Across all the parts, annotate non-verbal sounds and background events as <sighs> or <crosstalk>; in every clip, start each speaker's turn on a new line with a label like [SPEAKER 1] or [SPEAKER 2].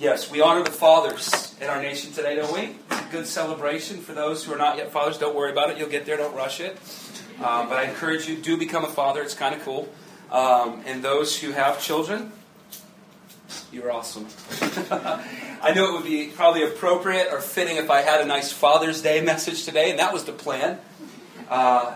[SPEAKER 1] Yes, we honor the fathers in our nation today, don't we? Good celebration for those who are not yet fathers. Don't worry about it. You'll get there. Don't rush it. Um, but I encourage you, do become a father. It's kind of cool. Um, and those who have children, you're awesome. <laughs> I knew it would be probably appropriate or fitting if I had a nice Father's Day message today, and that was the plan. Uh,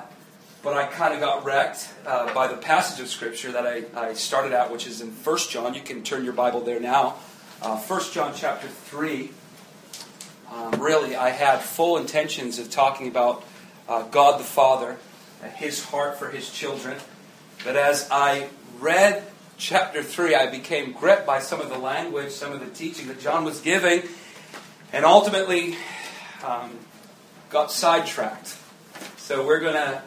[SPEAKER 1] but I kind of got wrecked uh, by the passage of Scripture that I, I started out, which is in 1 John. You can turn your Bible there now. Uh, 1 John chapter 3. Um, really, I had full intentions of talking about uh, God the Father, and His heart for His children. But as I read chapter 3, I became gripped by some of the language, some of the teaching that John was giving, and ultimately um, got sidetracked. So we're going to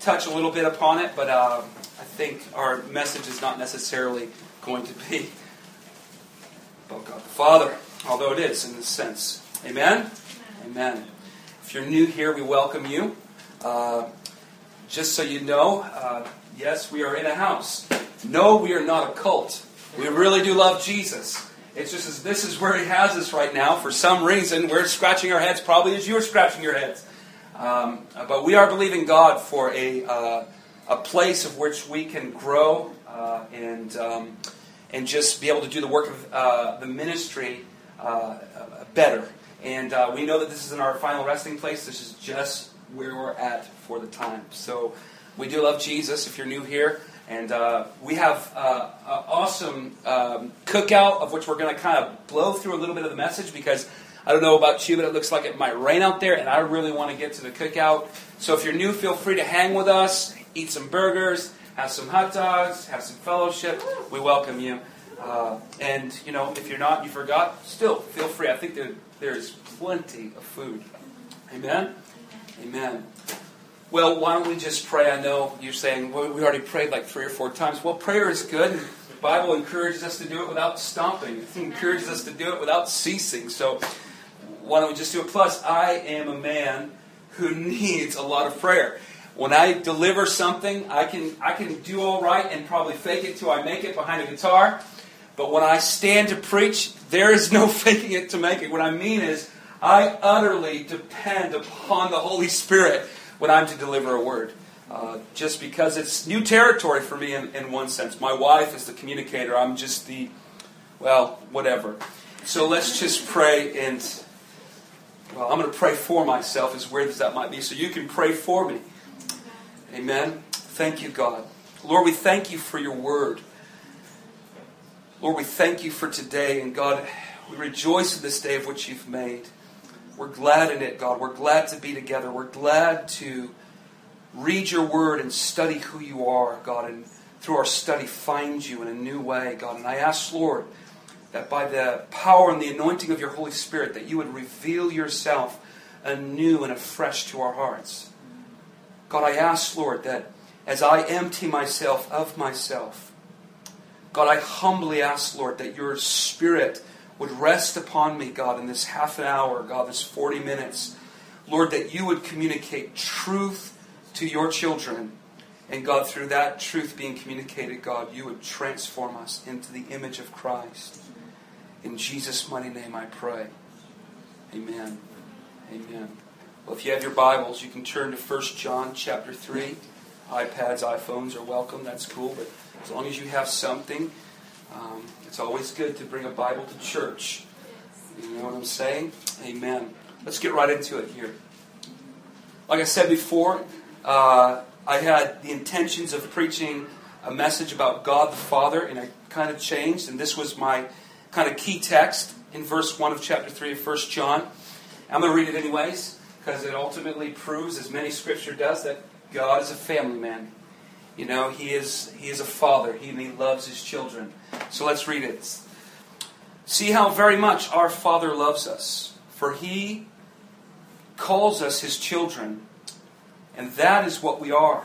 [SPEAKER 1] touch a little bit upon it, but uh, I think our message is not necessarily going to be about God the Father, although it is in this sense. Amen? Amen. If you're new here, we welcome you. Uh, just so you know, uh, yes, we are in a house. No, we are not a cult. We really do love Jesus. It's just as this is where He has us right now. For some reason, we're scratching our heads, probably as you're scratching your heads. Um, but we are believing God for a, uh, a place of which we can grow uh, and, um, and just be able to do the work of uh, the ministry uh, better. And uh, we know that this isn't our final resting place. This is just where we're at for the time. So we do love Jesus if you're new here. And uh, we have uh, an awesome um, cookout of which we're going to kind of blow through a little bit of the message because I don't know about you, but it looks like it might rain out there, and I really want to get to the cookout. So if you're new, feel free to hang with us, eat some burgers, have some hot dogs, have some fellowship. We welcome you. Uh, and, you know, if you're not, you forgot, still feel free. I think there, there's plenty of food. Amen? Amen. Well, why don't we just pray? I know you're saying, well, we already prayed like three or four times. Well, prayer is good. The Bible encourages us to do it without stopping. It encourages us to do it without ceasing. So why don't we just do it? Plus, I am a man who <laughs> needs a lot of prayer. When I deliver something, I can I can do all right and probably fake it till I make it behind a guitar. But when I stand to preach, there is no <laughs> faking it to make it. What I mean is, I utterly depend upon the Holy Spirit when I'm to deliver a word. Uh, just because it's new territory for me in, in one sense. My wife is the communicator. I'm just the, well, whatever. So let's just pray and, well, I'm going to pray for myself, as weird as that might be, so you can pray for me. Amen. Thank you, God. Lord, we thank you for your word. Lord, we thank you for today, and God, we rejoice in this day of which you've made. We're glad in it, God. We're glad to be together. We're glad to read your word and study who you are, God, and through our study find you in a new way, God. And I ask, Lord, that by the power and the anointing of your Holy Spirit, that you would reveal yourself anew and afresh to our hearts. God, I ask, Lord, that as I empty myself of myself, God, I humbly ask, Lord, that your Spirit would rest upon me, God, in this half an hour, God, this 40 minutes. Lord, that you would communicate truth to your children. And God, through that truth being communicated, God, you would transform us into the image of Christ. In Jesus' mighty name I pray. Amen. Amen. Well, if you have your Bibles, you can turn to 1 John chapter 3. iPads, iPhones are welcome. That's cool. But as long as you have something, um, it's always good to bring a Bible to church. You know what I'm saying? Amen. Let's get right into it here. Like I said before, uh, I had the intentions of preaching a message about God the Father, and I kind of changed, and this was my kind of key text in verse 1 of chapter 3 of 1 John. I'm going to read it anyways, because it ultimately proves, as many scripture does, that God is a family man. You know, he is, he is a father, he, he loves his children. So let's read it. See how very much our Father loves us, for he calls us his children, and that is what we are.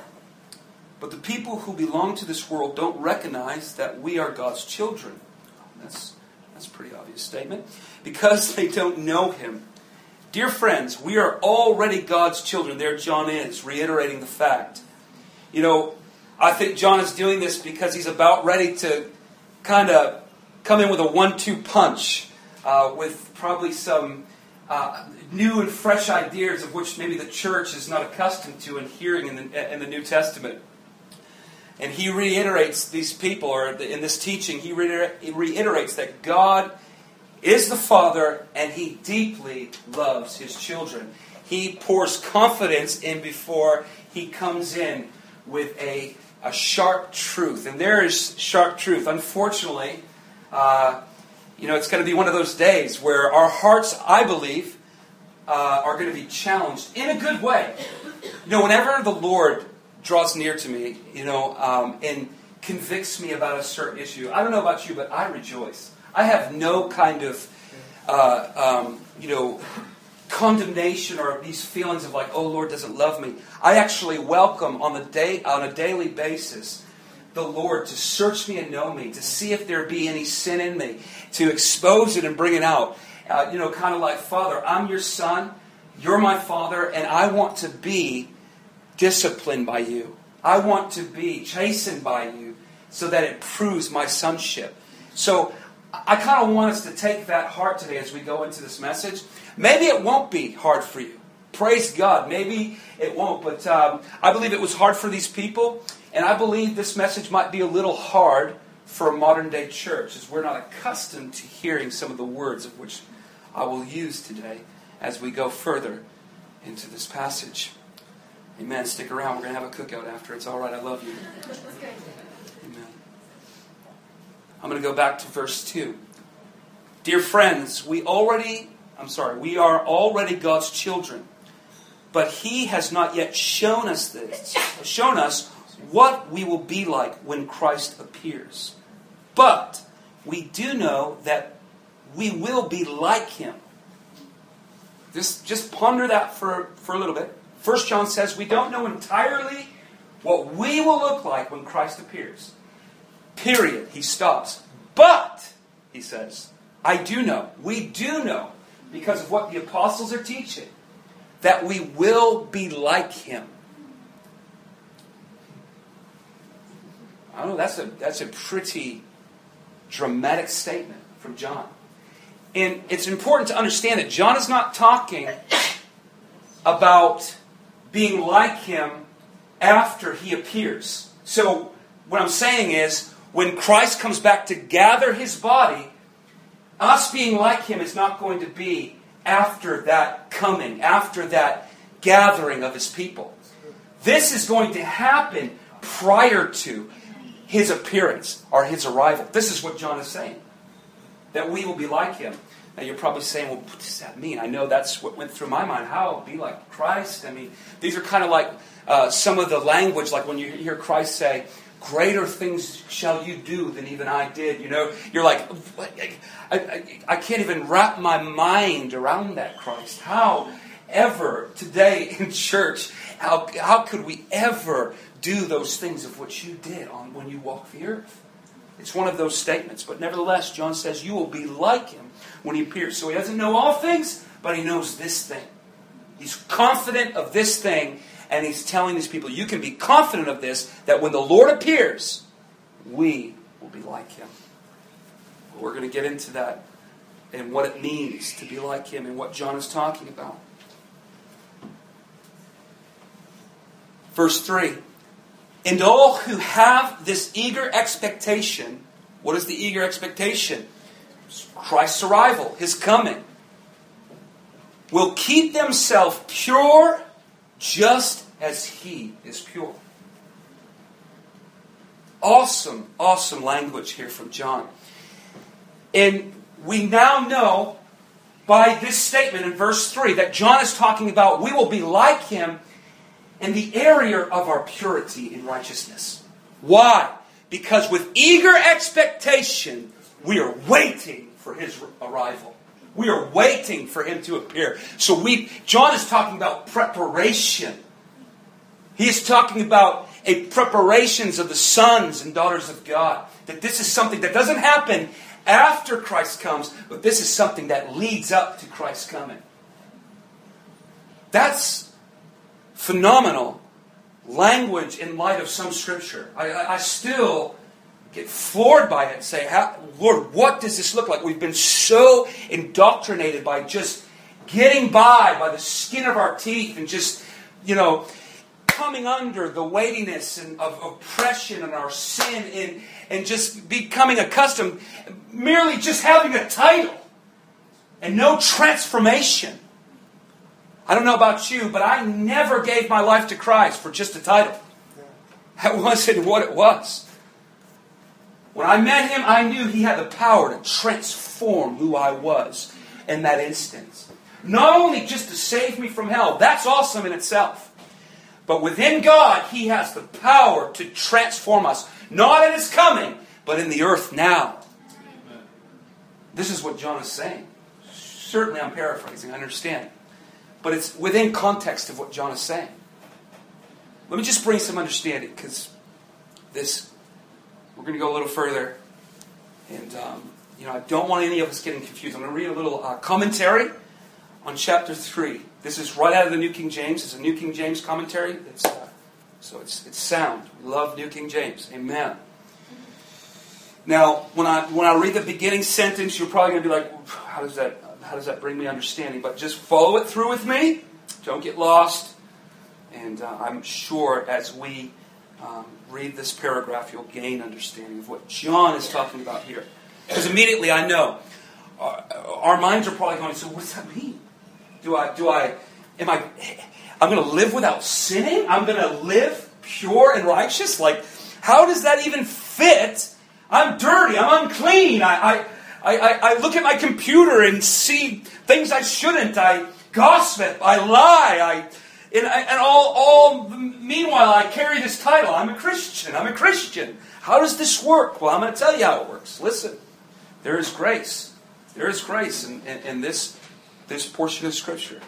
[SPEAKER 1] But the people who belong to this world don't recognize that we are God's children. That's, that's a pretty obvious statement. Because they don't know him. Dear friends, we are already God's children. There John is, reiterating the fact. You know, I think John is doing this because he's about ready to kind of come in with a one two punch uh, with probably some uh, new and fresh ideas of which maybe the church is not accustomed to and hearing in the, in the New Testament. And he reiterates these people, or in this teaching, he reiterates that God is the Father and he deeply loves his children. He pours confidence in before he comes in with a, a sharp truth. And there is sharp truth. Unfortunately, uh, you know, it's going to be one of those days where our hearts, I believe, uh, are going to be challenged in a good way. You know, whenever the Lord draws near to me, you know, um, and convicts me about a certain issue, I don't know about you, but I rejoice. I have no kind of, uh, um, you know, condemnation or these feelings of like, oh, Lord doesn't love me. I actually welcome on the day on a daily basis the Lord to search me and know me, to see if there be any sin in me, to expose it and bring it out. Uh, you know, kind of like, Father, I'm your son, you're my father, and I want to be disciplined by you. I want to be chastened by you so that it proves my sonship. So I kind of want us to take that heart today as we go into this message. Maybe it won't be hard for you. Praise God. Maybe it won't, but um, I believe it was hard for these people, and I believe this message might be a little hard for a modern day church, as we're not accustomed to hearing some of the words of which I will use today as we go further into this passage. Amen. Stick around. We're going to have a cookout after. It's all right. I love you. I'm going to go back to verse 2. Dear friends, we already, I'm sorry, we are already God's children. But he has not yet shown us this, shown us what we will be like when Christ appears. But we do know that we will be like him. Just, just ponder that for, for a little bit. First John says we don't know entirely what we will look like when Christ appears. Period. He stops. But, he says, I do know, we do know, because of what the apostles are teaching, that we will be like him. I don't know, that's a, that's a pretty dramatic statement from John. And it's important to understand that John is not talking about being like him after he appears. So, what I'm saying is, when Christ comes back to gather his body, us being like him is not going to be after that coming, after that gathering of his people. This is going to happen prior to his appearance or his arrival. This is what John is saying. That we will be like him. Now you're probably saying, well, what does that mean? I know that's what went through my mind. How? Be like Christ? I mean, these are kind of like uh, some of the language, like when you hear Christ say, greater things shall you do than even I did. You know, you're like, I, I, I can't even wrap my mind around that, Christ. How ever today <laughs> in church, how, how could we ever do those things of which you did on when you walked the earth? It's one of those statements. But nevertheless, John says, You will be like him when he appears. So he doesn't know all things, but he knows this thing. He's confident of this thing, and he's telling these people, You can be confident of this, that when the Lord appears, we will be like him. We're going to get into that and what it means to be like him and what John is talking about. Verse 3 and all who have this eager expectation, what is the eager expectation? Christ's arrival, his coming, will keep themselves pure just as he is pure. Awesome, awesome language here from John. And we now know by this statement in verse 3 that John is talking about we will be like him in the area of our purity and righteousness. Why? Because with eager expectation, we are waiting for his arrival. We are waiting for him to appear. So we John is talking about preparation. He is talking about a preparations of the sons and daughters of God. That this is something that doesn't happen after Christ comes, but this is something that leads up to Christ's coming. That's phenomenal language in light of some scripture. I, I, I still get floored by it and say, Lord, what does this look like? We've been so indoctrinated by just getting by by the skin of our teeth and just, you know, coming under the weightiness and of oppression and our sin and, and just becoming accustomed merely just having a title and no transformation. I don't know about you, but I never gave my life to Christ for just a title. That wasn't what it was. When I met him, I knew he had the power to transform who I was in that instance. Not only just to save me from hell, that's awesome in itself. But within God, He has the power to transform us, not in His coming, but in the earth now. This is what John is saying. Certainly, I'm paraphrasing, I understand. But it's within context of what John is saying. Let me just bring some understanding because this, we're going to go a little further. And, um, you know, I don't want any of us getting confused. I'm going to read a little uh, commentary on chapter 3. This is right out of the New King James. It's a New King James commentary. It's, uh, so it's, it's sound. We love New King James. Amen. Now, when I, when I read the beginning sentence, you're probably going to be like, how does, that, how does that bring me understanding? But just follow it through with me. Don't get lost. And uh, I'm sure as we um, read this paragraph, you'll gain understanding of what John is talking about here. Because immediately I know uh, our minds are probably going, so what does that mean? Do I, do I, am I, I'm going to live without sinning? I'm going to live pure and righteous? Like, how does that even fit? I'm dirty. I'm unclean. I, I, I, I look at my computer and see things I shouldn't. I gossip. I lie. I, and, and all, all, meanwhile, I carry this title. I'm a Christian. I'm a Christian. How does this work? Well, I'm going to tell you how it works. Listen, there is grace. There is grace in, in, in this this portion of Scripture.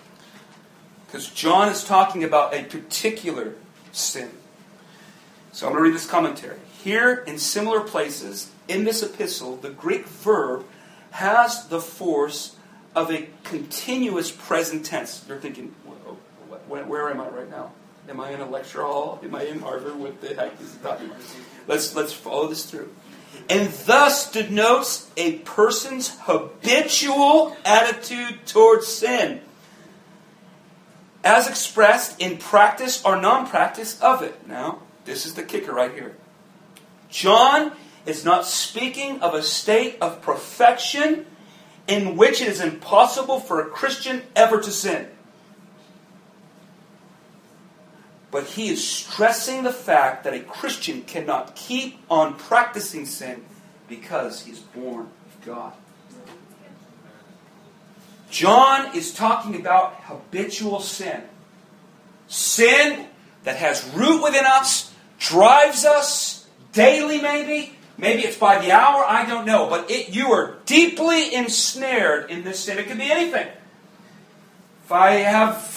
[SPEAKER 1] Because John is talking about a particular sin. So I'm going to read this commentary. Here, in similar places in this epistle, the Greek verb has the force of a continuous present tense. You're thinking, where, am I right now? Am I in a lecture hall? Am I in Harvard? What the heck is he talking about? Let's, let's follow this through and thus denotes a person's habitual attitude towards sin, as expressed in practice or non practice of it. Now, this is the kicker right here. John is not speaking of a state of perfection in which it is impossible for a Christian ever to sin. But he is stressing the fact that a Christian cannot keep on practicing sin because he's born of God. John is talking about habitual sin. Sin that has root within us, drives us daily, maybe. Maybe it's by the hour, I don't know. But it, you are deeply ensnared in this sin. It could be anything. If I have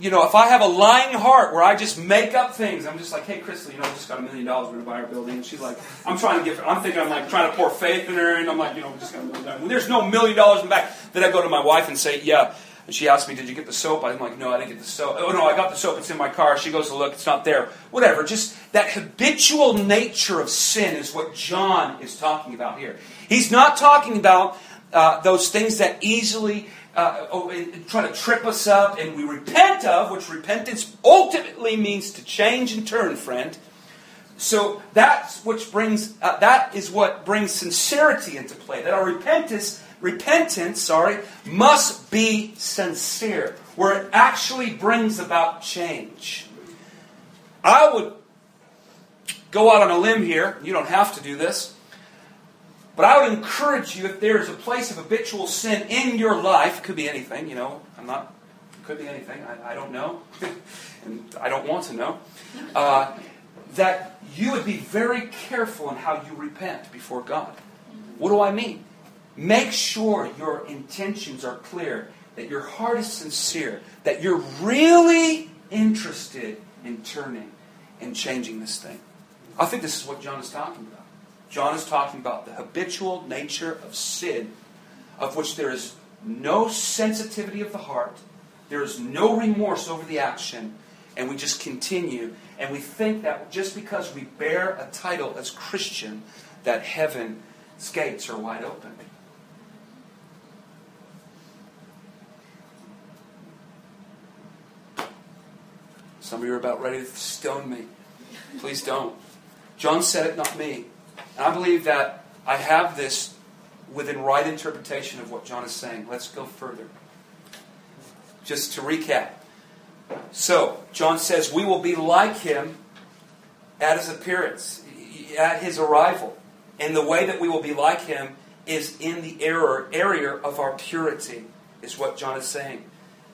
[SPEAKER 1] you know, if I have a lying heart where I just make up things, I'm just like, hey, Crystal, you know, I just got a million dollars, we're to buy our building. And she's like, I'm trying to give I'm thinking I'm like trying to pour faith in her, and I'm like, you know, just got a million dollars. When there's no million dollars in the bank, then I go to my wife and say, yeah. And she asks me, did you get the soap? I'm like, no, I didn't get the soap. Oh, no, I got the soap. It's in my car. She goes to look. It's not there. Whatever. Just that habitual nature of sin is what John is talking about here. He's not talking about uh, those things that easily uh, oh, try to trip us up and we repent of, which repentance ultimately means to change and turn, friend. So that's which brings uh, that is what brings sincerity into play. That our repentance, repentance, sorry, must be sincere, where it actually brings about change. I would go out on a limb here. You don't have to do this. But I would encourage you, if there is a place of habitual sin in your life, it could be anything, you know, I'm not, could be anything, I, I don't know, <laughs> and I don't want to know, uh, that you would be very careful in how you repent before God. What do I mean? Make sure your intentions are clear, that your heart is sincere, that you're really interested in turning and changing this thing. I think this is what John is talking about. John is talking about the habitual nature of sin, of which there is no sensitivity of the heart, there is no remorse over the action, and we just continue And we think that just because we bear a title as Christian, that heaven's gates are wide open. Some of you are about ready to stone me. Please don't. John said it, not me. And I believe that I have this within right interpretation of what John is saying. Let's go further. Just to recap. So, John says, We will be like him at his appearance, at his arrival. And the way that we will be like him is in the error, area of our purity, is what John is saying.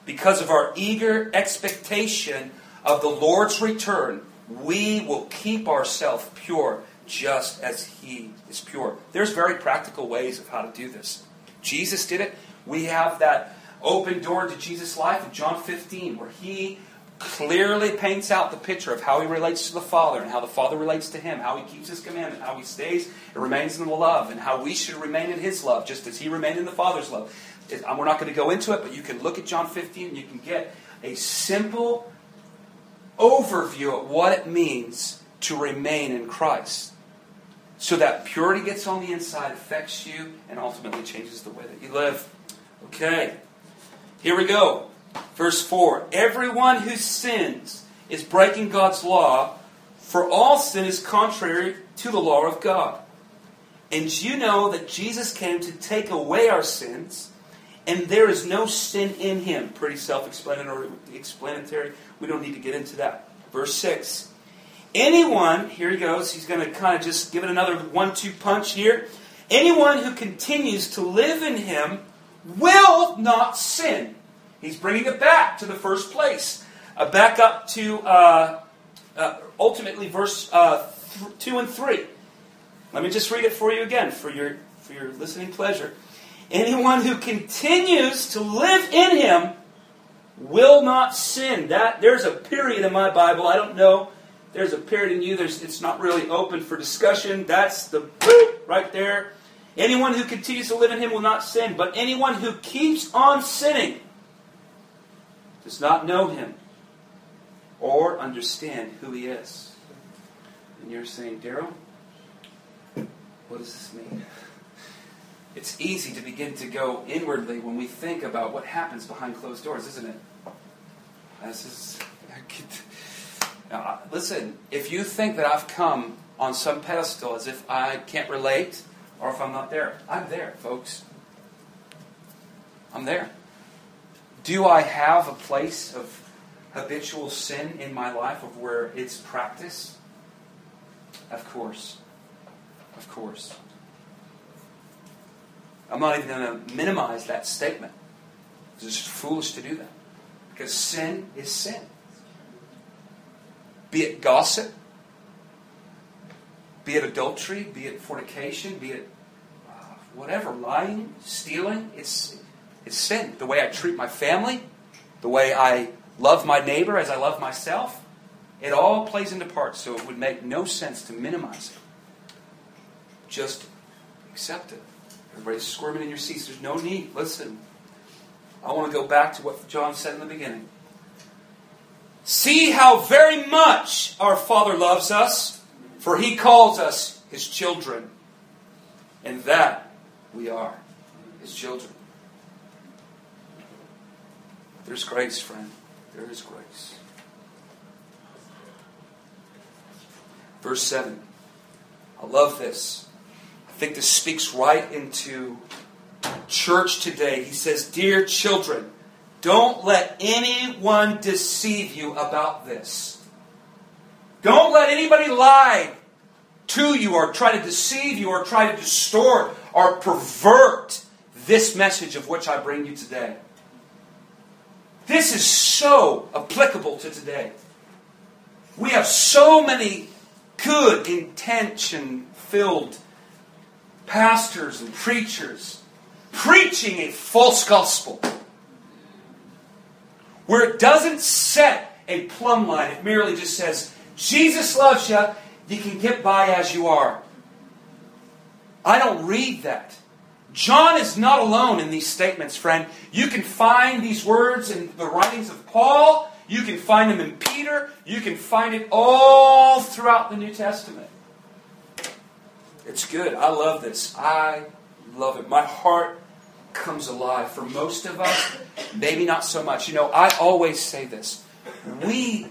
[SPEAKER 1] Because of our eager expectation of the Lord's return, we will keep ourselves pure just as He is pure. There's very practical ways of how to do this. Jesus did it. We have that open door to Jesus' life in John 15, where He clearly paints out the picture of how He relates to the Father and how the Father relates to Him, how He keeps His commandment, how He stays and remains in the love, and how we should remain in His love, just as He remained in the Father's love. We're not going to go into it, but you can look at John 15 and you can get a simple overview of what it means to remain in Christ. So that purity gets on the inside, affects you, and ultimately changes the way that you live. Okay, here we go. Verse 4 Everyone who sins is breaking God's law, for all sin is contrary to the law of God. And you know that Jesus came to take away our sins, and there is no sin in him. Pretty self explanatory. We don't need to get into that. Verse 6 Anyone, here he goes, he's going to kind of just give it another one two punch here. Anyone who continues to live in him will not sin. He's bringing it back to the first place. Uh, back up to uh, uh, ultimately verse uh, th- 2 and 3. Let me just read it for you again for your, for your listening pleasure. Anyone who continues to live in him will not sin. That there's a period in my Bible. I don't know there's a period in you, there's, it's not really open for discussion. That's the right there. Anyone who continues to live in him will not sin, but anyone who keeps on sinning does not know him or understand who he is. And you're saying, Darrell, what does this mean? It's easy to begin to go inwardly when we think about what happens behind closed doors, isn't it? This is. Now, listen, if you think that I've come on some pedestal as if I can't relate or if I'm not there, I'm there, folks. I'm there. Do I have a place of habitual sin in my life of where it's practiced? Of course. Of course. I'm not even going to minimize that statement. It's foolish to do that. Because sin is sin be it gossip, be it adultery, be it fornication, be it uh, whatever, lying, stealing, it's, it's sin. The way I treat my family, the way I love my neighbor as I love myself, it all plays into part, so it would make no sense to minimize it. Just accept it. Everybody's squirming in your seats. There's no need. Listen, I want to go back to what John said in the beginning. See how very much our Father loves us, for he calls us his children. And that we are, his children. There's grace, friend. There is grace. Verse 7. I love this. I think this speaks right into church today. He says, Dear children, don't let anyone deceive you about this. Don't let anybody lie to you or try to deceive you or try to distort or pervert this message of which I bring you today. This is so applicable to today. We have so many good intention filled pastors and preachers preaching a false gospel where it doesn't set a plumb line. It merely just says, Jesus loves you, you can get by as you are. I don't read that. John is not alone in these statements, friend. You can find these words in the writings of Paul. You can find them in Peter. You can find it all throughout the New Testament. It's good. I love this. I love it. My heart comes alive. For most of us, maybe not so much. You know, I always say this. We,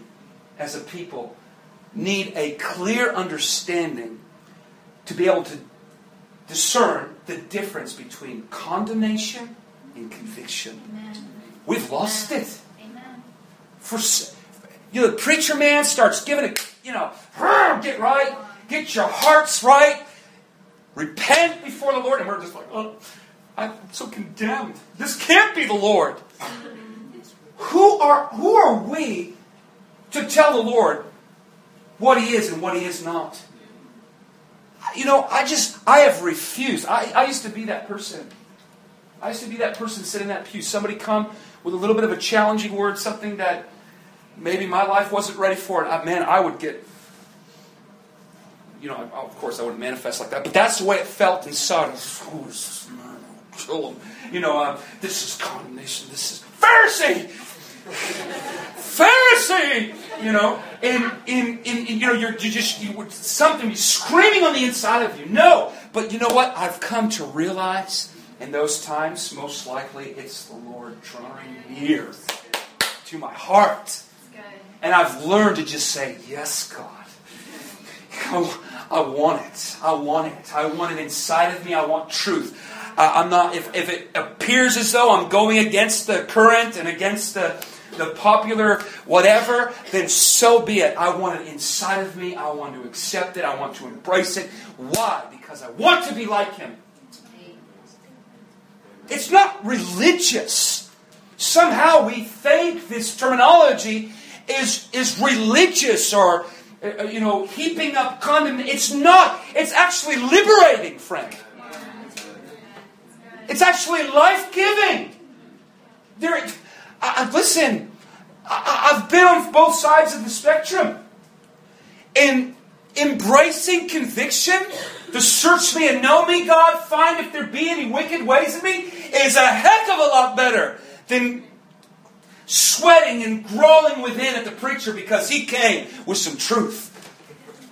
[SPEAKER 1] as a people, need a clear understanding to be able to discern the difference between condemnation and conviction. Amen. We've lost Amen. it. Amen. For you know, the preacher man starts giving it, you know, get right, get your hearts right, repent before the Lord, and we're just like, oh, I'm so condemned. This can't be the Lord. who are who are we to tell the Lord what He is and what He is not? You know, I just I have refused. I, I used to be that person. I used to be that person sitting in that pew. Somebody come with a little bit of a challenging word, something that maybe my life wasn't ready for. And I, man, I would get you know, of course I wouldn't manifest like that, but that's the way it felt inside. Kill him. You know, uh, this is condemnation. This is Pharisee. Pharisee. You know, and in, in, in you know, you're you just you would something be screaming on the inside of you. No, but you know what? I've come to realize in those times, most likely it's the Lord drawing near to my heart, and I've learned to just say, "Yes, God." <laughs> I want it. I want it. I want it inside of me. I want truth. I'm not. If, if it appears as though I'm going against the current and against the the popular whatever, then so be it. I want it inside of me. I want to accept it. I want to embrace it. Why? Because I want to be like Him. It's not religious. Somehow we think this terminology is, is religious or uh, you know, heaping up condemnation. It's not. It's actually liberating, friend. It's actually life giving. There, I, I, listen. I, I've been on both sides of the spectrum, and embracing conviction, to search me and know me, God, find if there be any wicked ways in me, is a heck of a lot better than sweating and growling within at the preacher because he came with some truth.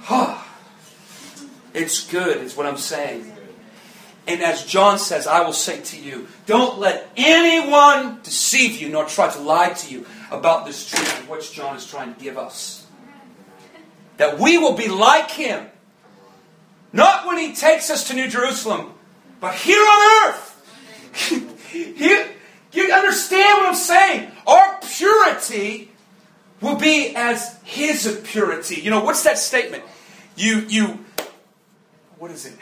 [SPEAKER 1] <sighs> it's good, is what I'm saying. And as John says, I will say to you, don't let anyone deceive you nor try to lie to you about this truth which John is trying to give us. That we will be like him. Not when he takes us to New Jerusalem, but here on earth. <laughs> here, you understand what I'm saying? Our purity will be as his purity. You know, what's that statement? You, you, what is it?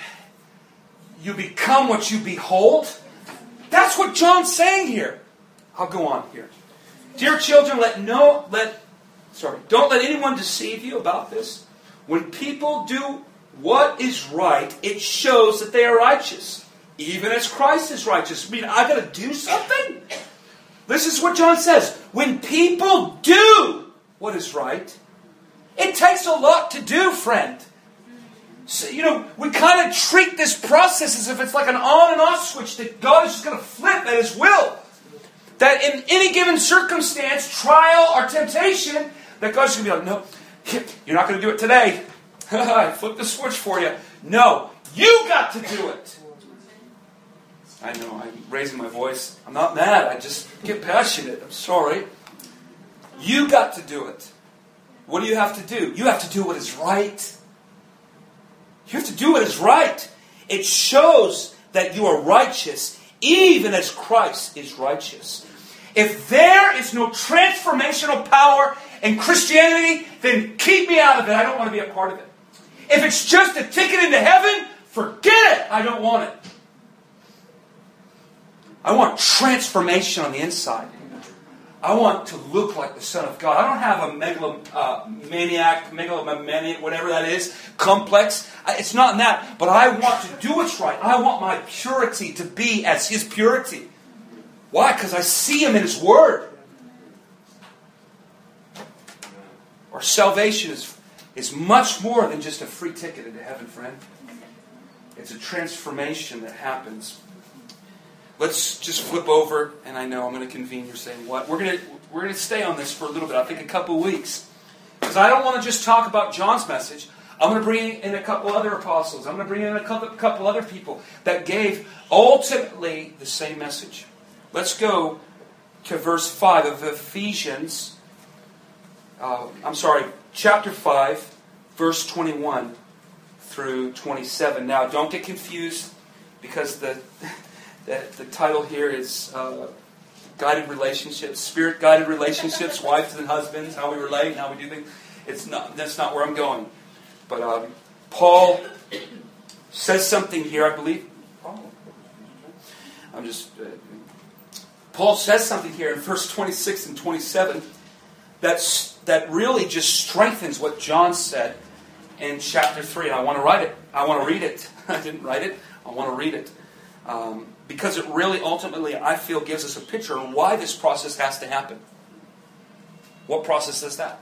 [SPEAKER 1] You become what you behold. That's what John's saying here. I'll go on here. Dear children, let no, let, sorry, don't let anyone deceive you about this. When people do what is right, it shows that they are righteous even as Christ is righteous. I mean, I got to do something? This is what John says. When people do what is right, it takes a lot to do, friend. So, you know, we kind of treat this process as if it's like an on and off switch that God is just going to flip at His will. That in any given circumstance, trial, or temptation, that God's going to be like, no, you're not going to do it today. <laughs> I flip the switch for you. No, you got to do it. I know I'm raising my voice. I'm not mad. I just get passionate. I'm sorry. You got to do it. What do you have to do? You have to do what is right. You have to do what is right. It shows that you are righteous, even as Christ is righteous. If there is no transformational power in Christianity, then keep me out of it. I don't want to be a part of it. If it's just a ticket into heaven, forget it. I don't want it. I want transformation on the inside. I want to look like the Son of God. I don't have a megalomaniac, uh, megalomaniac, whatever that is, complex. It's not in that. But I want to do what's right. I want my purity to be as His purity. Why? Because I see Him in His Word. Our salvation is, is much more than just a free ticket into heaven, friend. It's a transformation that happens let's just flip over, and I know I'm going to convene. You're saying what? We're going to we're going to stay on this for a little bit. I think a couple weeks, because I don't want to just talk about John's message. I'm going to bring in a couple other apostles. I'm going to bring in a couple, couple other people that gave ultimately the same message. Let's go to verse 5 of Ephesians. Uh, I'm sorry, chapter 5, verse 21 through 27. Now, don't get confused because the, the, the title here is uh, Guided Relationships, Spirit Guided Relationships, <laughs> Wives and Husbands, how we relate, how we do things. It's not, that's not where I'm going. But um, Paul says something here, I believe. Oh, I'm just. Uh, Paul says something here in verse 26 and 27 that's, that really just strengthens what John said in chapter 3. And I want to write it. I want to read it. <laughs> I didn't write it. I want to read it. Um, because it really ultimately, I feel, gives us a picture on why this process has to happen. What process is that?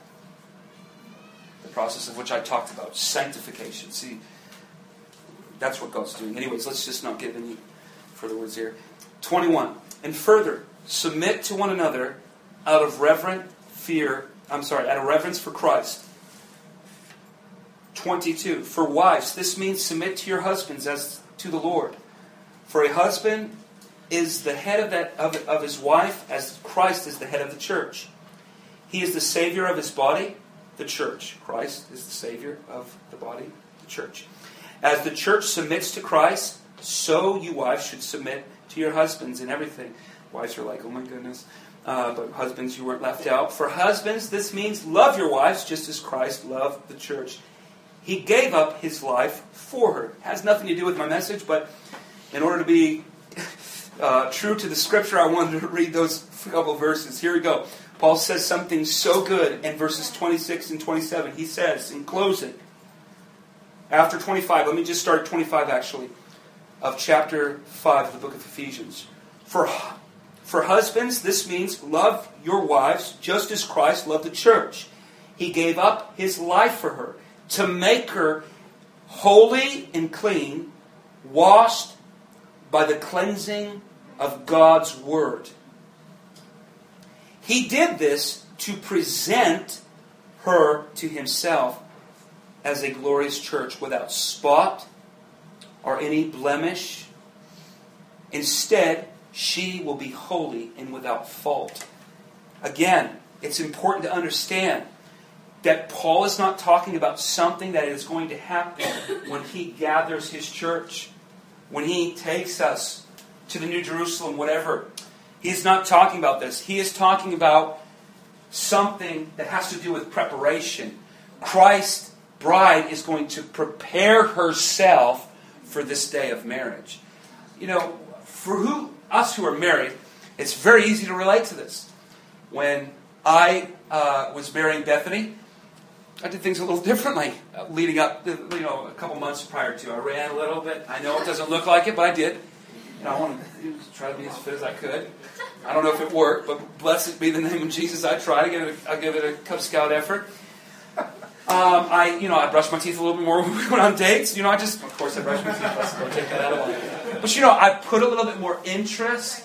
[SPEAKER 1] The process of which I talked about sanctification. See, that's what God's doing. Anyways, let's just not give any further words here. 21. And further, submit to one another out of reverent fear, I'm sorry, out of reverence for Christ. 22. For wives, this means submit to your husbands as to the Lord. For a husband is the head of, that, of, of his wife, as Christ is the head of the church. He is the Savior of his body, the church. Christ is the Savior of the body, the church. As the church submits to Christ, so you wives should submit to your husbands in everything. Wives are like, oh my goodness. Uh, but husbands, you weren't left out. For husbands, this means love your wives just as Christ loved the church. He gave up his life for her. It has nothing to do with my message, but in order to be uh, true to the scripture, I wanted to read those couple verses. Here we go. Paul says something so good in verses 26 and 27. He says, in closing, after 25, let me just start at 25 actually, of chapter 5 of the book of Ephesians. For, for husbands, this means love your wives just as Christ loved the church. He gave up his life for her to make her holy and clean, washed by the cleansing of God's word. He did this to present her to himself as a glorious church without spot or any blemish. Instead, she will be holy and without fault. Again, it's important to understand that Paul is not talking about something that is going to happen when he gathers his church, when he takes us to the New Jerusalem, whatever. He's not talking about this. He is talking about something that has to do with preparation. Christ's bride is going to prepare herself for this day of marriage. You know, for who us who are married, it's very easy to relate to this. When I uh, was marrying Bethany, I did things a little <laughs> differently uh, leading up, you know, a couple months prior to. I ran a little bit. I know it doesn't look like it, but I did. And I want to try to be as fit as I could. I don't know if it worked, but blessed be the name of Jesus. I tried. I give it a, I give it a Cub Scout effort. Um, I, you know, I brush my teeth a little bit more <laughs> when we went on dates. You know, I just, of course, I brush my teeth. Let's take that out of. But you know, I put a little bit more interest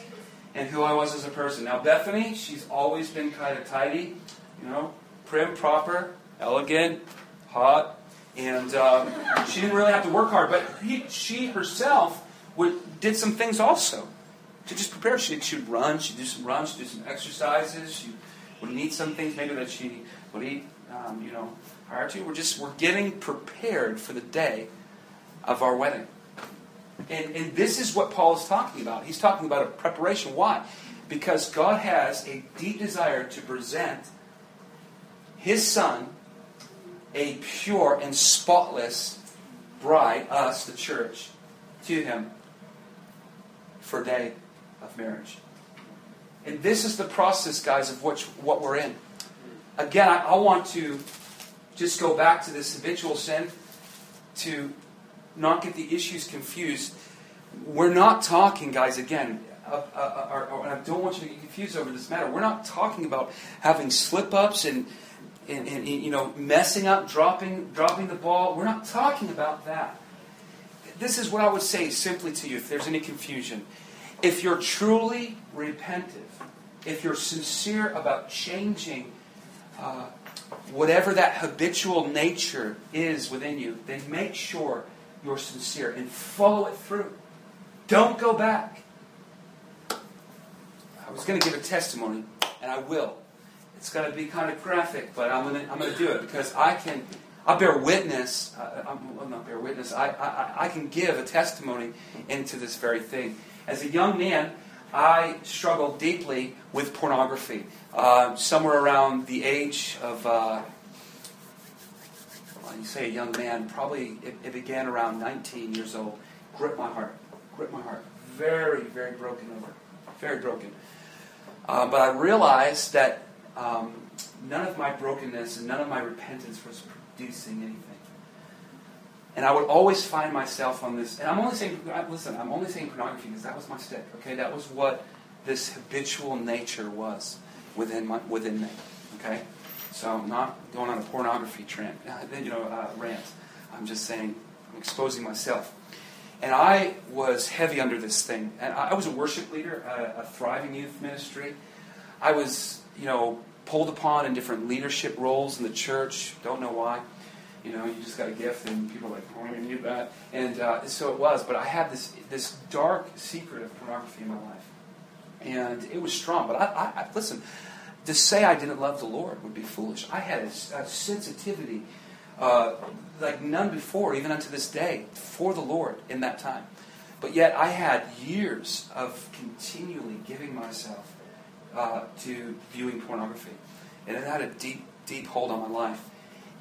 [SPEAKER 1] in who I was as a person. Now, Bethany, she's always been kind of tidy, you know, prim, proper, elegant, hot, and um, she didn't really have to work hard. But he, she herself would, did some things also to just prepare. She, she would run. She'd do some runs. She'd do some exercises. She would eat some things maybe that she would eat, um, you know, prior to. We're just we're getting prepared for the day of our wedding. And, and this is what Paul is talking about. He's talking about a preparation. Why? Because God has a deep desire to present His Son, a pure and spotless bride, us, the church, to Him for day of marriage. And this is the process, guys, of which, what we're in. Again, I, I want to just go back to this habitual sin to not get the issues confused. We're not talking, guys, again, uh, uh, uh, and I don't want you to get confused over this matter. We're not talking about having slip ups and, and, and, you know messing up, dropping dropping the ball. We're not talking about that. This is what I would say simply to you, if there's any confusion. If you're truly repentive, if you're sincere about changing uh, whatever that habitual nature is within you, then make sure you're sincere and follow it through. Don't go back. I was going to give a testimony, and I will. It's going to be kind of graphic, but I'm going to, I'm going to do it because I can. I bear witness. Uh, I'm, well, not bear witness. I, I, I can give a testimony into this very thing. As a young man, I struggled deeply with pornography. Uh, somewhere around the age of, uh, well, you say a young man, probably it, it, began around 19 years old. Grip my heart. Grip my heart. Very, very broken over. Very broken. Uh, but I realized that um, none of my brokenness and none of my repentance was producing anything. And I would always find myself on this, and I'm only saying, listen, I'm only saying pornography because that was my stick, okay? That was what this habitual nature was within, my, within me, okay? So I'm not going on a pornography trend, you know, uh, rant. I'm just saying, I'm exposing myself. And I was heavy under this thing. And I was a worship leader, a, a thriving youth ministry. I was, you know, pulled upon in different leadership roles in the church. Don't know why. You know, you just got a gift, and people are like, "Oh, you need that." And uh, so it was. But I had this this dark secret of pornography in my life, and it was strong. But I, I, I listen. To say I didn't love the Lord would be foolish. I had a, a sensitivity uh, like none before, even unto this day, for the Lord in that time. But yet I had years of continually giving myself uh, to viewing pornography. And it had a deep, deep hold on my life.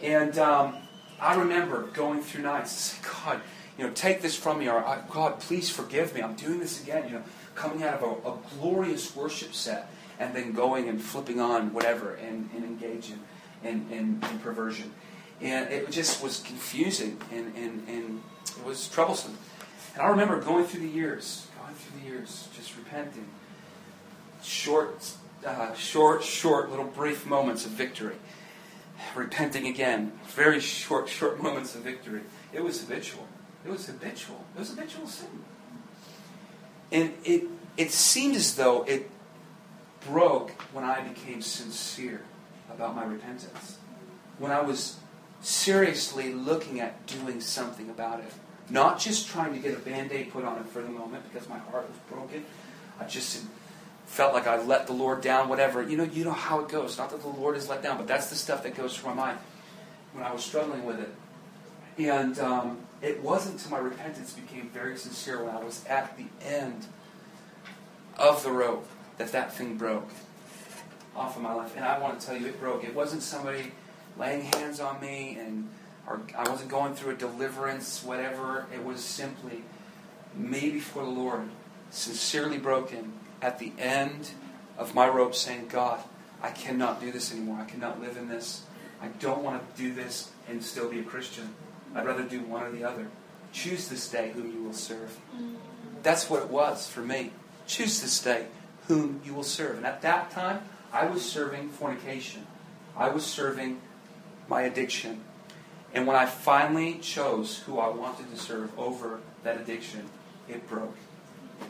[SPEAKER 1] And um, I remember going through nights saying, God, you know, take this from me, or God, please forgive me. I'm doing this again. You know, coming out of a, a glorious worship set and then going and flipping on whatever and, and engaging in, in, in perversion. And it just was confusing and, and, and it was troublesome. And I remember going through the years, going through the years, just repenting. Short, uh, short, short, little brief moments of victory. Repenting again. Very short, short <laughs> moments of victory. It was habitual. It was habitual. It was habitual sin. And it, it seemed as though it broke when I became sincere about my repentance. When I was seriously looking at doing something about it. Not just trying to get a band aid put on it for the moment because my heart was broken. I just felt like I let the Lord down, whatever. You know, you know how it goes. Not that the Lord is let down, but that's the stuff that goes through my mind when I was struggling with it. And um, it wasn't until my repentance became very sincere when I was at the end of the rope that that thing broke off of my life. And I want to tell you, it broke. It wasn't somebody laying hands on me and or I wasn't going through a deliverance, whatever. It was simply me before the Lord, sincerely broken at the end of my rope, saying, God, I cannot do this anymore. I cannot live in this. I don't want to do this and still be a Christian. I'd rather do one or the other. Choose this day whom you will serve. Mm-hmm. That's what it was for me. Choose this day whom you will serve. And at that time, I was serving fornication. I was serving my addiction. And when I finally chose who I wanted to serve over that addiction, it broke.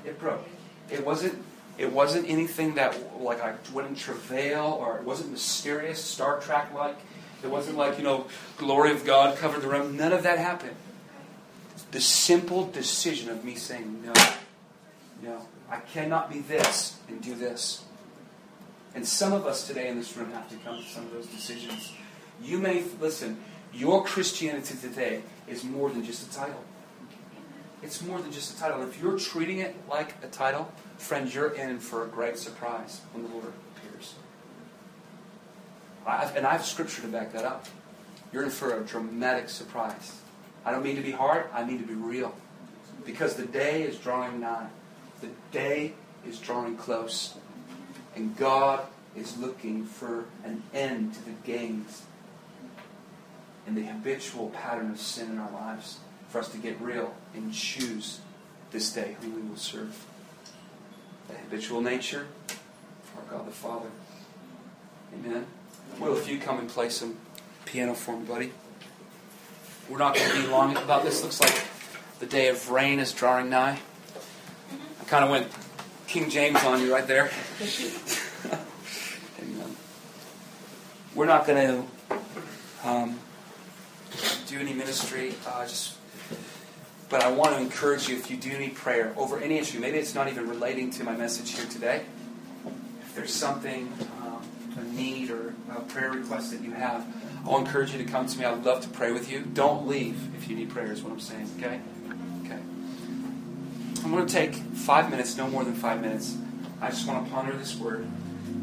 [SPEAKER 1] It broke. It wasn't it wasn't anything that like I wouldn't travail or it wasn't mysterious, Star Trek like. It wasn't like, you know, glory of God covered the room. None of that happened. The simple decision of me saying, no, no, I cannot be this and do this. And some of us today in this room have to come to some of those decisions. You may, listen, your Christianity today is more than just a title. It's more than just a title. If you're treating it like a title, friends, you're in for a great surprise when the Lord appears. I've, and I have scripture to back that up. You're in for a dramatic surprise. I don't mean to be hard, I mean to be real. Because the day is drawing nigh. The day is drawing close. And God is looking for an end to the games and the habitual pattern of sin in our lives for us to get real and choose this day who we will serve. The habitual nature for our God the Father. Amen. Will, if you come and play some piano for me, buddy? We're not going to be long about this. Looks like the day of rain is drawing nigh. I kind of went King James on you right there. <laughs> Amen. We're not going to um, do any ministry. Uh, just, but I want to encourage you if you do need prayer over any issue. Maybe it's not even relating to my message here today. If there's something, um, a need or a prayer request that you have, I'll encourage you to come to me. I'd love to pray with you. Don't leave if you need prayer. Is what I'm saying. Okay. Okay. I'm going to take five minutes, no more than five minutes. I just want to ponder this word.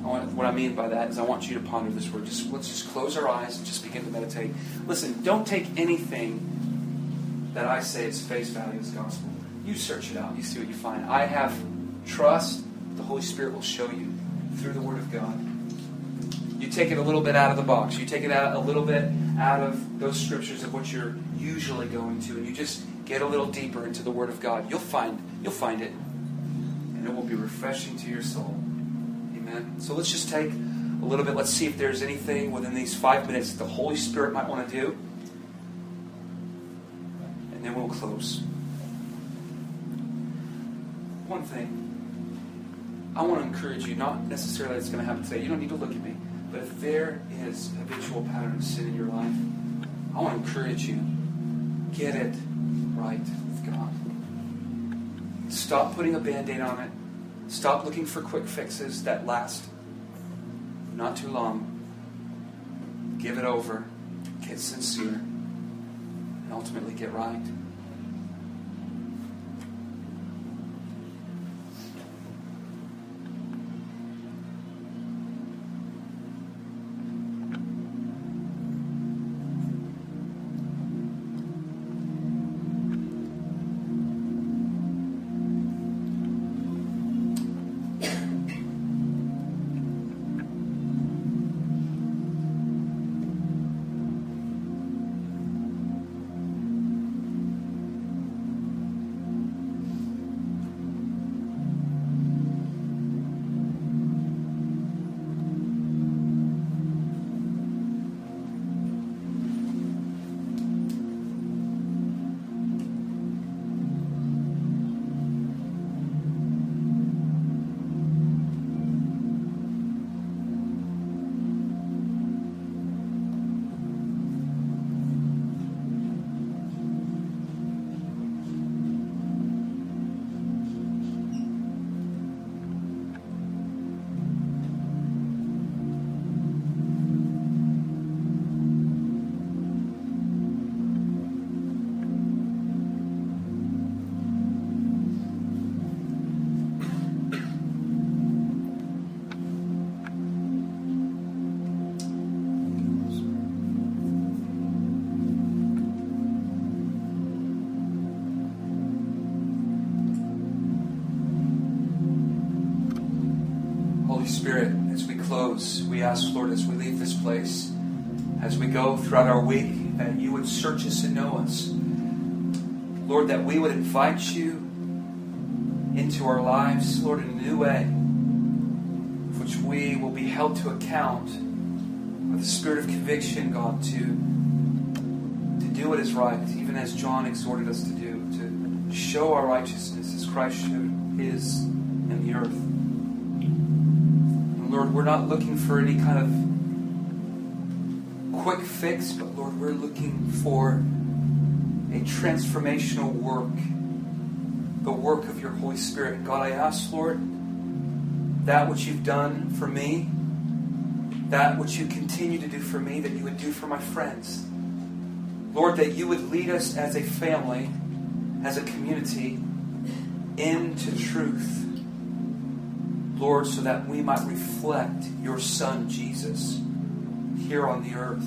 [SPEAKER 1] I want, what I mean by that is I want you to ponder this word. Just let's just close our eyes and just begin to meditate. Listen, don't take anything that I say as face value as gospel. You search it out. You see what you find. I have trust. The Holy Spirit will show you through the Word of God. You take it a little bit out of the box. You take it out a little bit out of those scriptures of what you're usually going to, and you just get a little deeper into the Word of God. You'll find you'll find it, and it will be refreshing to your soul. Amen. So let's just take a little bit. Let's see if there's anything within these five minutes the Holy Spirit might want to do. And then we'll close. One thing. I want to encourage you, not necessarily it's going to happen today. You don't need to look at me. But if there is a habitual pattern of sin in your life, I want to encourage you, get it right with God. Stop putting a band aid on it. Stop looking for quick fixes that last not too long. Give it over. Get sincere. Ultimately get right. Ask, Lord, as we leave this place, as we go throughout our week, that you would search us and know us. Lord, that we would invite you into our lives, Lord, in a new way, which we will be held to account with the spirit of conviction, God, to, to do what is right, even as John exhorted us to do, to show our righteousness as Christ showed his in the earth. Lord, we're not looking for any kind of quick fix, but Lord, we're looking for a transformational work, the work of your Holy Spirit. God, I ask, Lord, that which you've done for me, that which you continue to do for me, that you would do for my friends. Lord, that you would lead us as a family, as a community, into truth. Lord, so that we might reflect your Son, Jesus, here on the earth.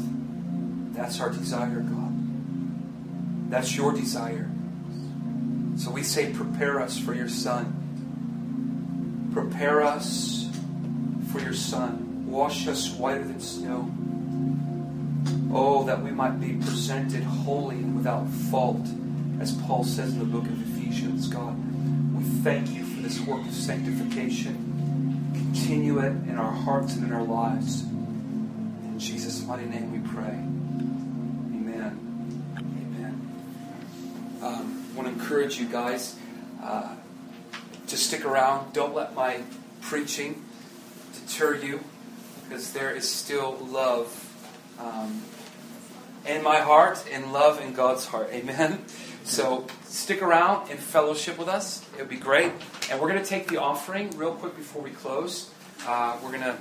[SPEAKER 1] That's our desire, God. That's your desire. So we say, prepare us for your Son. Prepare us for your Son. Wash us whiter than snow. Oh, that we might be presented holy and without fault, as Paul says in the book of Ephesians, God. We thank you for this work of sanctification continue it in our hearts and in our lives. In Jesus' mighty name we pray. Amen. Amen. Um, I want to encourage you guys. Uh, to stick around. Don't let my preaching deter you, because there is still love um, in my heart and love in God's heart. Amen. So stick around and fellowship with us. It would be great. And we're going to take the offering real quick before we close. Uh, we're going to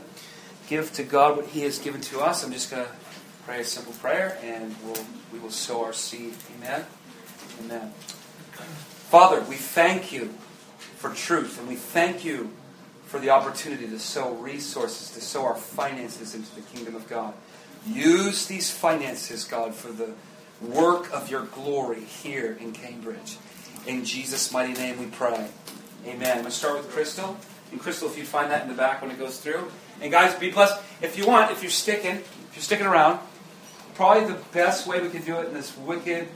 [SPEAKER 1] give to God what He has given to us. I'm just going to pray a simple prayer, and we'll, we will sow our seed. Amen. Amen. Father, we thank you for truth, and we thank you for the opportunity to sow resources, to sow our finances into the kingdom of God. Use these finances, God, for the work of your glory here in Cambridge. In Jesus' mighty name we pray. Amen. I'm going to start with Crystal. And Crystal, if you'd find that in the back when it goes through. And guys, be blessed. If you want, if you're sticking, if you're sticking around, probably the best way we can do it in this wicked,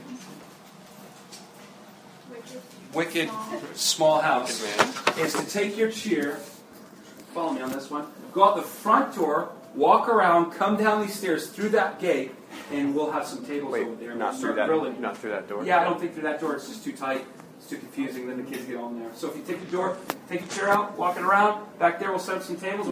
[SPEAKER 1] wicked small house is to take your chair. Follow me on this one. Go out the front door, walk around, come down these stairs through that gate, and we'll have some tables
[SPEAKER 2] Wait,
[SPEAKER 1] over there.
[SPEAKER 2] not
[SPEAKER 1] We'll
[SPEAKER 2] through that,
[SPEAKER 1] grilling.
[SPEAKER 2] not through that door.
[SPEAKER 1] Yeah, I don't think through that door. It's just too tight. It's too confusing. Then the kids get on there. So if you take the door, take your chair out, walk it around. Back there, we'll set up some tables.